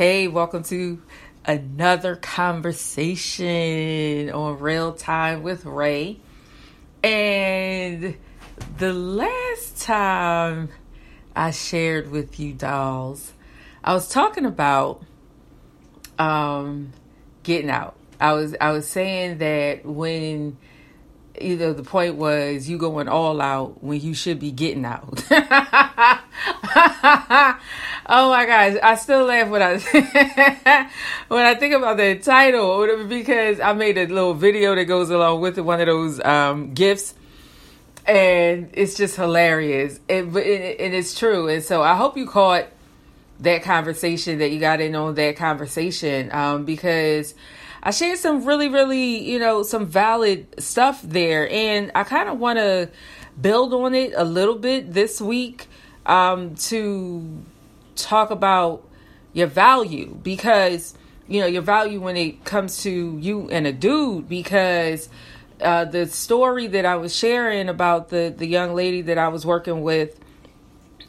Hey, welcome to another conversation on Real Time with Rae. And the last time I shared with you, dolls, I was talking about um, getting out. I was I was saying that when either the point was you going all out when you should be getting out. oh my gosh, I still laugh when I when I think about the title because I made a little video that goes along with one of those um, gifts, and it's just hilarious. It, it, and it's true, and so I hope you caught that conversation that you got in on that conversation um, because I shared some really, really, you know, some valid stuff there. And I kind of want to build on it a little bit this week um, to talk about your value because, you know, your value when it comes to you and a dude because. Uh, the story that I was sharing about the the young lady that I was working with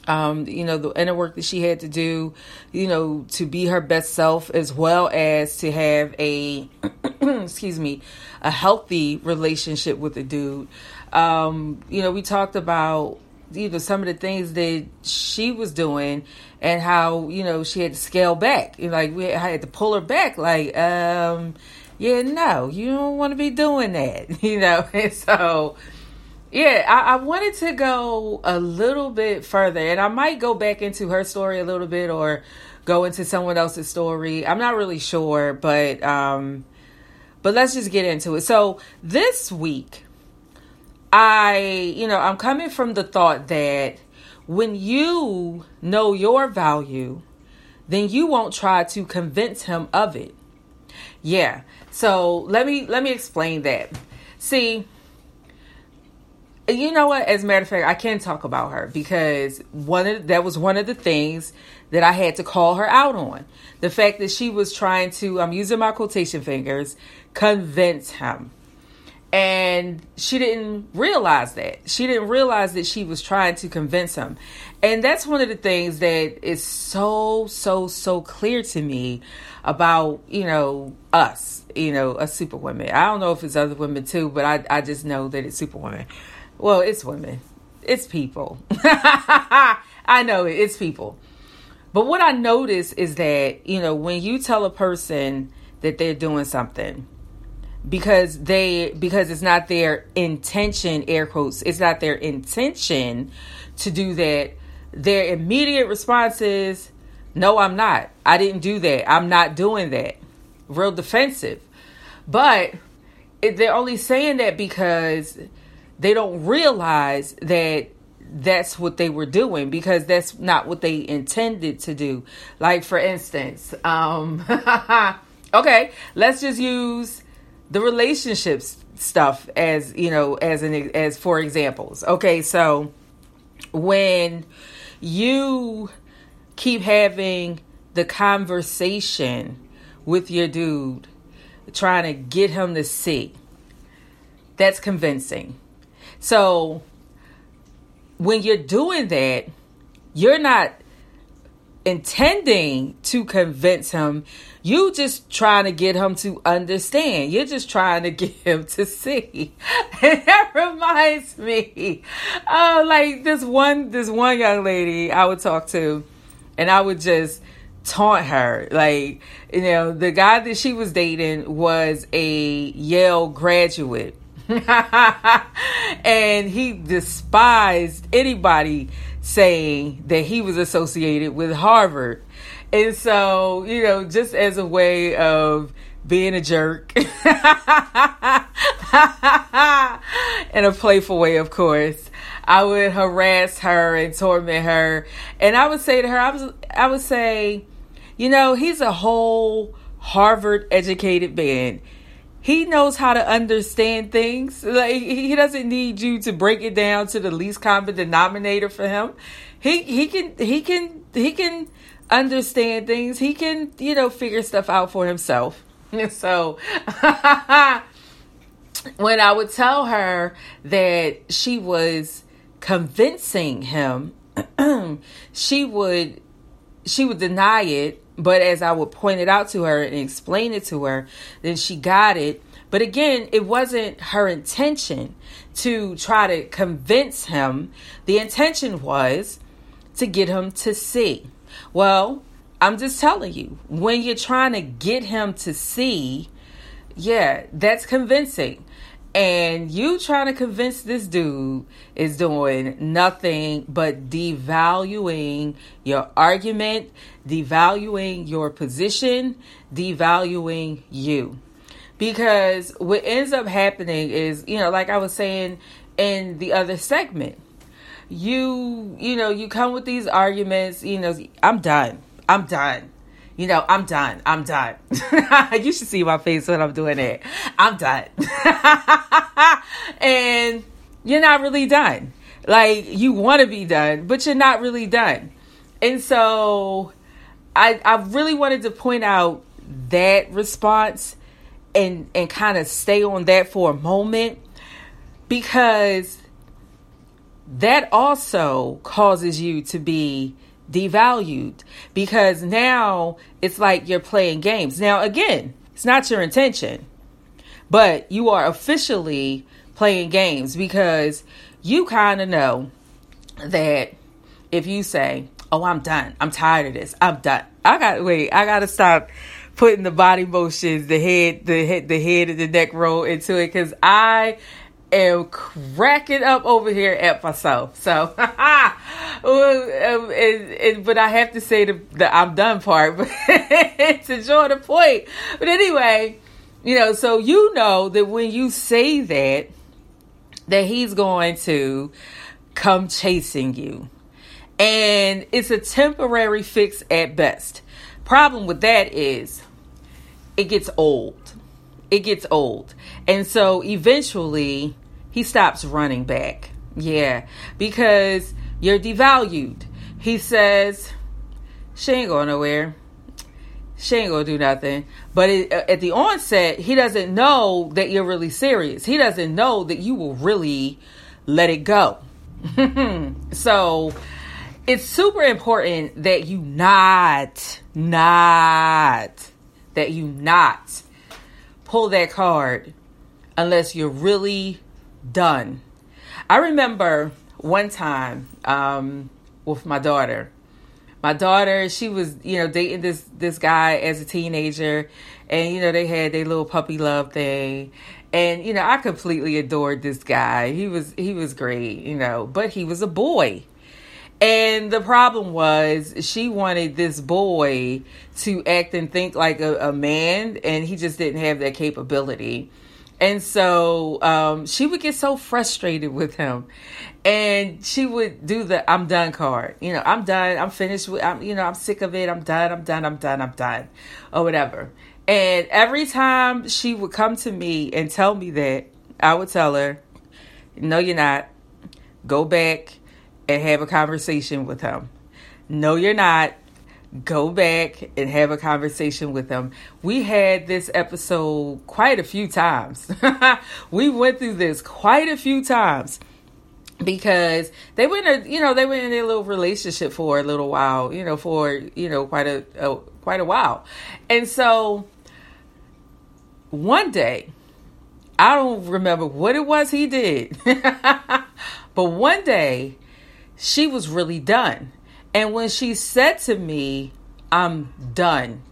um, you know, the inner work that she had to do, you know, to be her best self as well as to have a, excuse me, a healthy relationship with the dude. Um, you know, we talked about, you know, some of the things that she was doing and how, you know, she had to scale back. You like, we had to pull her back. Like, um, yeah, no, you don't want to be doing that, you know, and so, yeah, I, I, wanted to go a little bit further, and I might go back into her story a little bit, or go into someone else's story. I'm not really sure, but um, but let's just get into it. So this week, I, you know, I'm coming from the thought that when you know your value, then you won't try to convince him of it. Yeah. So let me let me explain that. See you know what? As a matter of fact, I can talk about her because one of that was one of the things that I had to call her out on. The fact that she was trying to, I'm using my quotation fingers, convince him. And she didn't realize that. She didn't realize that she was trying to convince him. And that's one of the things that is so, so, so clear to me about, you know, us, you know, a superwoman. I don't know if it's other women too, but I, I just know that it's superwoman. Well, it's women. It's people. I know it. It's people. But what I notice is that, you know, when you tell a person that they're doing something because they because it's not their intention, air quotes, it's not their intention to do that, their immediate response is, No, I'm not. I didn't do that. I'm not doing that. Real defensive. But they're only saying that because they don't realize that that's what they were doing because that's not what they intended to do. Like for instance, um okay, let's just use the relationships stuff as, you know, as an as for examples. Okay, so when you keep having the conversation with your dude trying to get him to see that's convincing so when you're doing that, you're not intending to convince him. You just trying to get him to understand. You're just trying to get him to see. And that reminds me, uh, like this one, this one young lady I would talk to, and I would just taunt her. Like, you know, the guy that she was dating was a Yale graduate. and he despised anybody saying that he was associated with Harvard. And so, you know, just as a way of being a jerk in a playful way, of course. I would harass her and torment her. And I would say to her, I was I would say, you know, he's a whole Harvard educated man he knows how to understand things. Like he doesn't need you to break it down to the least common denominator for him. He he can he can he can understand things. He can, you know, figure stuff out for himself. so when I would tell her that she was convincing him, she would she would deny it But as I would point it out to her and explain it to her, then she got it. But again, it wasn't her intention to try to convince him. The intention was to get him to see. Well, I'm just telling you, when you're trying to get him to see, yeah, that's convincing. And you trying to convince this dude is doing nothing but devaluing your argument, devaluing your position, devaluing you. Because what ends up happening is, you know, like I was saying in the other segment, you, you know, you come with these arguments, you know, I'm done. I'm done you know, I'm done. I'm done. you should see my face when I'm doing it. I'm done. and you're not really done. Like you want to be done, but you're not really done. And so I I really wanted to point out that response and and kind of stay on that for a moment because that also causes you to be devalued because now it's like you're playing games. Now, again, it's not your intention, but you are officially playing games because you kind of know that if you say, Oh, I'm done, I'm tired of this, I'm done. I got wait, I gotta stop putting the body motions, the head, the head, the head and the neck roll into it because I am cracking up over here at myself. So, um, and, and, but I have to say the, the I'm done part to draw the point. But anyway, you know, so you know that when you say that, that he's going to come chasing you. And it's a temporary fix at best. Problem with that is it gets old. It gets old. And so eventually he stops running back. Yeah, because you're devalued. He says, she ain't going nowhere. She ain't gonna do nothing. But it, uh, at the onset, he doesn't know that you're really serious. He doesn't know that you will really let it go. so it's super important that you not, not, that you not pull that card unless you're really done. I remember one time um, with my daughter. My daughter, she was, you know, dating this this guy as a teenager, and you know they had their little puppy love thing, and you know I completely adored this guy. He was he was great, you know, but he was a boy. And the problem was, she wanted this boy to act and think like a, a man, and he just didn't have that capability. And so um, she would get so frustrated with him. And she would do the I'm done card. You know, I'm done. I'm finished with, I'm, you know, I'm sick of it. I'm done. I'm done. I'm done. I'm done. Or whatever. And every time she would come to me and tell me that, I would tell her, no, you're not. Go back and have a conversation with him. No, you're not go back and have a conversation with them. We had this episode quite a few times. we went through this quite a few times because they went in, you know, they went in their little relationship for a little while, you know, for, you know, quite a, a quite a while. And so one day, I don't remember what it was he did. but one day she was really done and when she said to me, I'm done,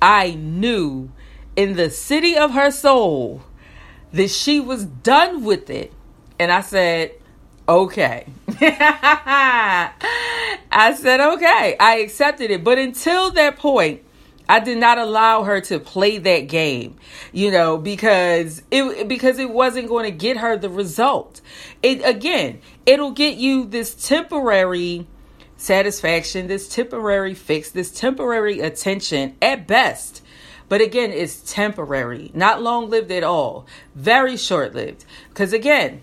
I knew in the city of her soul that she was done with it. And I said, okay. I said, okay. I accepted it. But until that point, I did not allow her to play that game, you know, because it because it wasn't going to get her the result. It again, it'll get you this temporary satisfaction, this temporary fix, this temporary attention at best. But again, it's temporary, not long lived at all, very short lived. Because again,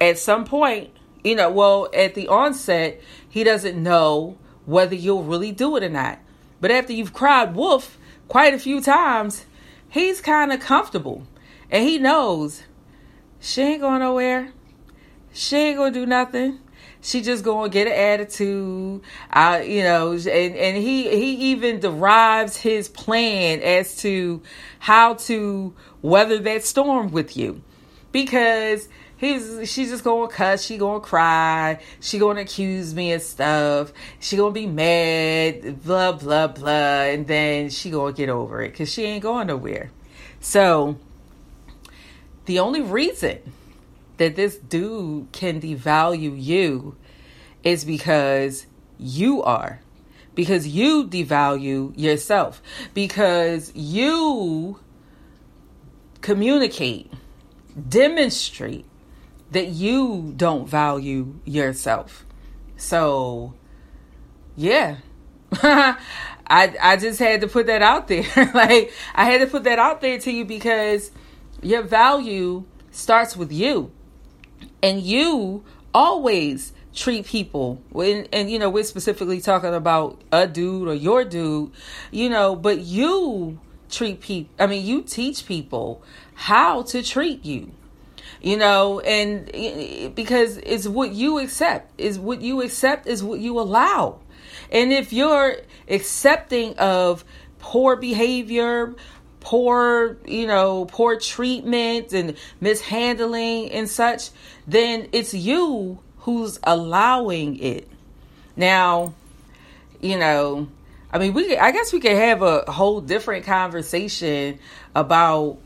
at some point, you know, well, at the onset, he doesn't know whether you'll really do it or not. But after you've cried wolf quite a few times, he's kind of comfortable and he knows she ain't going nowhere. She ain't gonna do nothing. She just gonna get an attitude. Uh, you know, and, and he he even derives his plan as to how to weather that storm with you. Because he's she's just gonna cuss, she gonna cry, she gonna accuse me of stuff, she gonna be mad, blah blah blah, and then she gonna get over it because she ain't going nowhere. So the only reason that this dude can devalue you is because you are. Because you devalue yourself. Because you communicate, demonstrate that you don't value yourself. So, yeah. I I just had to put that out there. like I had to put that out there to you because your value starts with you. And you always treat people when and you know we're specifically talking about a dude or your dude you know but you treat people i mean you teach people how to treat you you know and because it's what you accept is what you accept is what you allow. And if you're accepting of poor behavior poor, you know, poor treatment and mishandling and such, then it's you who's allowing it. Now, you know, I mean, we I guess we could have a whole different conversation about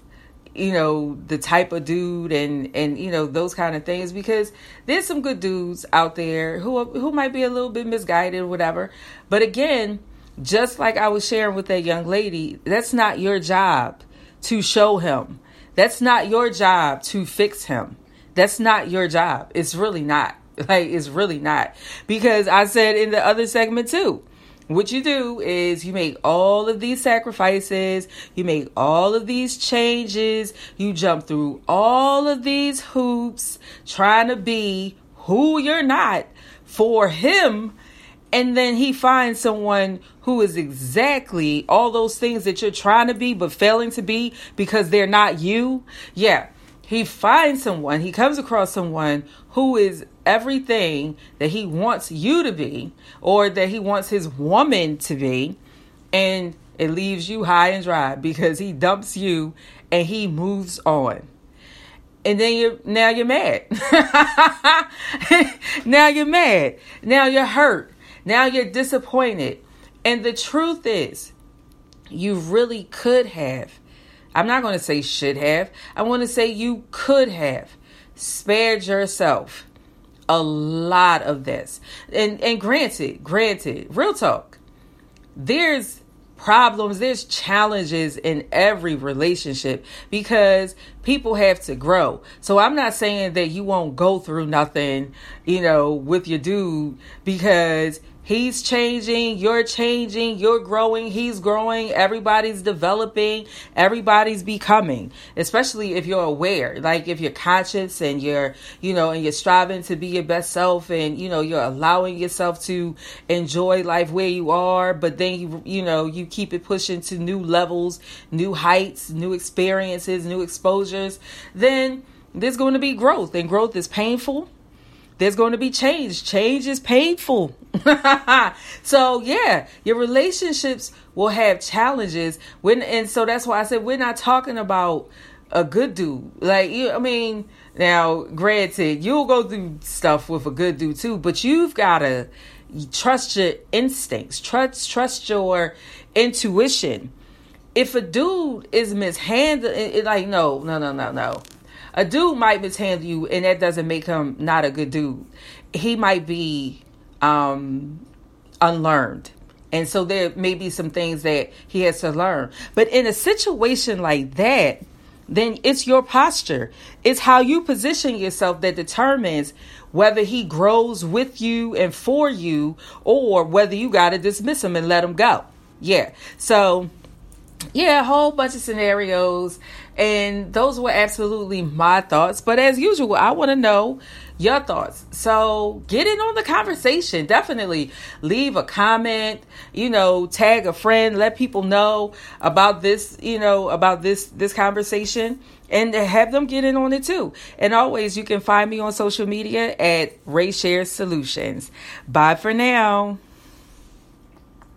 you know the type of dude and and you know those kind of things because there's some good dudes out there who who might be a little bit misguided or whatever but again just like I was sharing with that young lady, that's not your job to show him. That's not your job to fix him. That's not your job. It's really not. Like, it's really not. Because I said in the other segment too, what you do is you make all of these sacrifices, you make all of these changes, you jump through all of these hoops trying to be who you're not for him and then he finds someone who is exactly all those things that you're trying to be but failing to be because they're not you. Yeah. He finds someone, he comes across someone who is everything that he wants you to be or that he wants his woman to be and it leaves you high and dry because he dumps you and he moves on and then you're now you're mad. now you're mad. Now you're hurt. Now you're disappointed. And the truth is, you really could have. I'm not going to say should have. I want to say you could have spared yourself a lot of this. And and granted, granted, real talk. There's problems, there's challenges in every relationship because people have to grow. So I'm not saying that you won't go through nothing, you know, with your dude because He's changing, you're changing, you're growing, he's growing, everybody's developing, everybody's becoming, especially if you're aware, like if you're conscious and you're, you know, and you're striving to be your best self and, you know, you're allowing yourself to enjoy life where you are, but then you, you know, you keep it pushing to new levels, new heights, new experiences, new then there's going to be growth and growth is painful there's going to be change. Change is painful. so yeah, your relationships will have challenges. When and so that's why I said we're not talking about a good dude. Like you, I mean, now granted, you'll go through stuff with a good dude too, but you've got to trust your instincts. Trust trust your intuition. If a dude is mishandled, like no, no, no, no, no a dude might mishandle you, and that doesn't make him not a good dude. He might be um, unlearned. And so there may be some things that he has to learn. But in a situation like that, then it's your posture. It's how you position yourself that determines whether he grows with you and for you or whether you got to dismiss him and let him go. Yeah. So yeah, a whole bunch of scenarios. And those were absolutely my thoughts. But as usual, I want to know your thoughts. So get in on the conversation. Definitely leave a comment, you know, tag a friend, let people know about this, you know, about this this conversation and have them get in on it too. And always you can find me on social media at Rae Shares Solutions. Bye for now.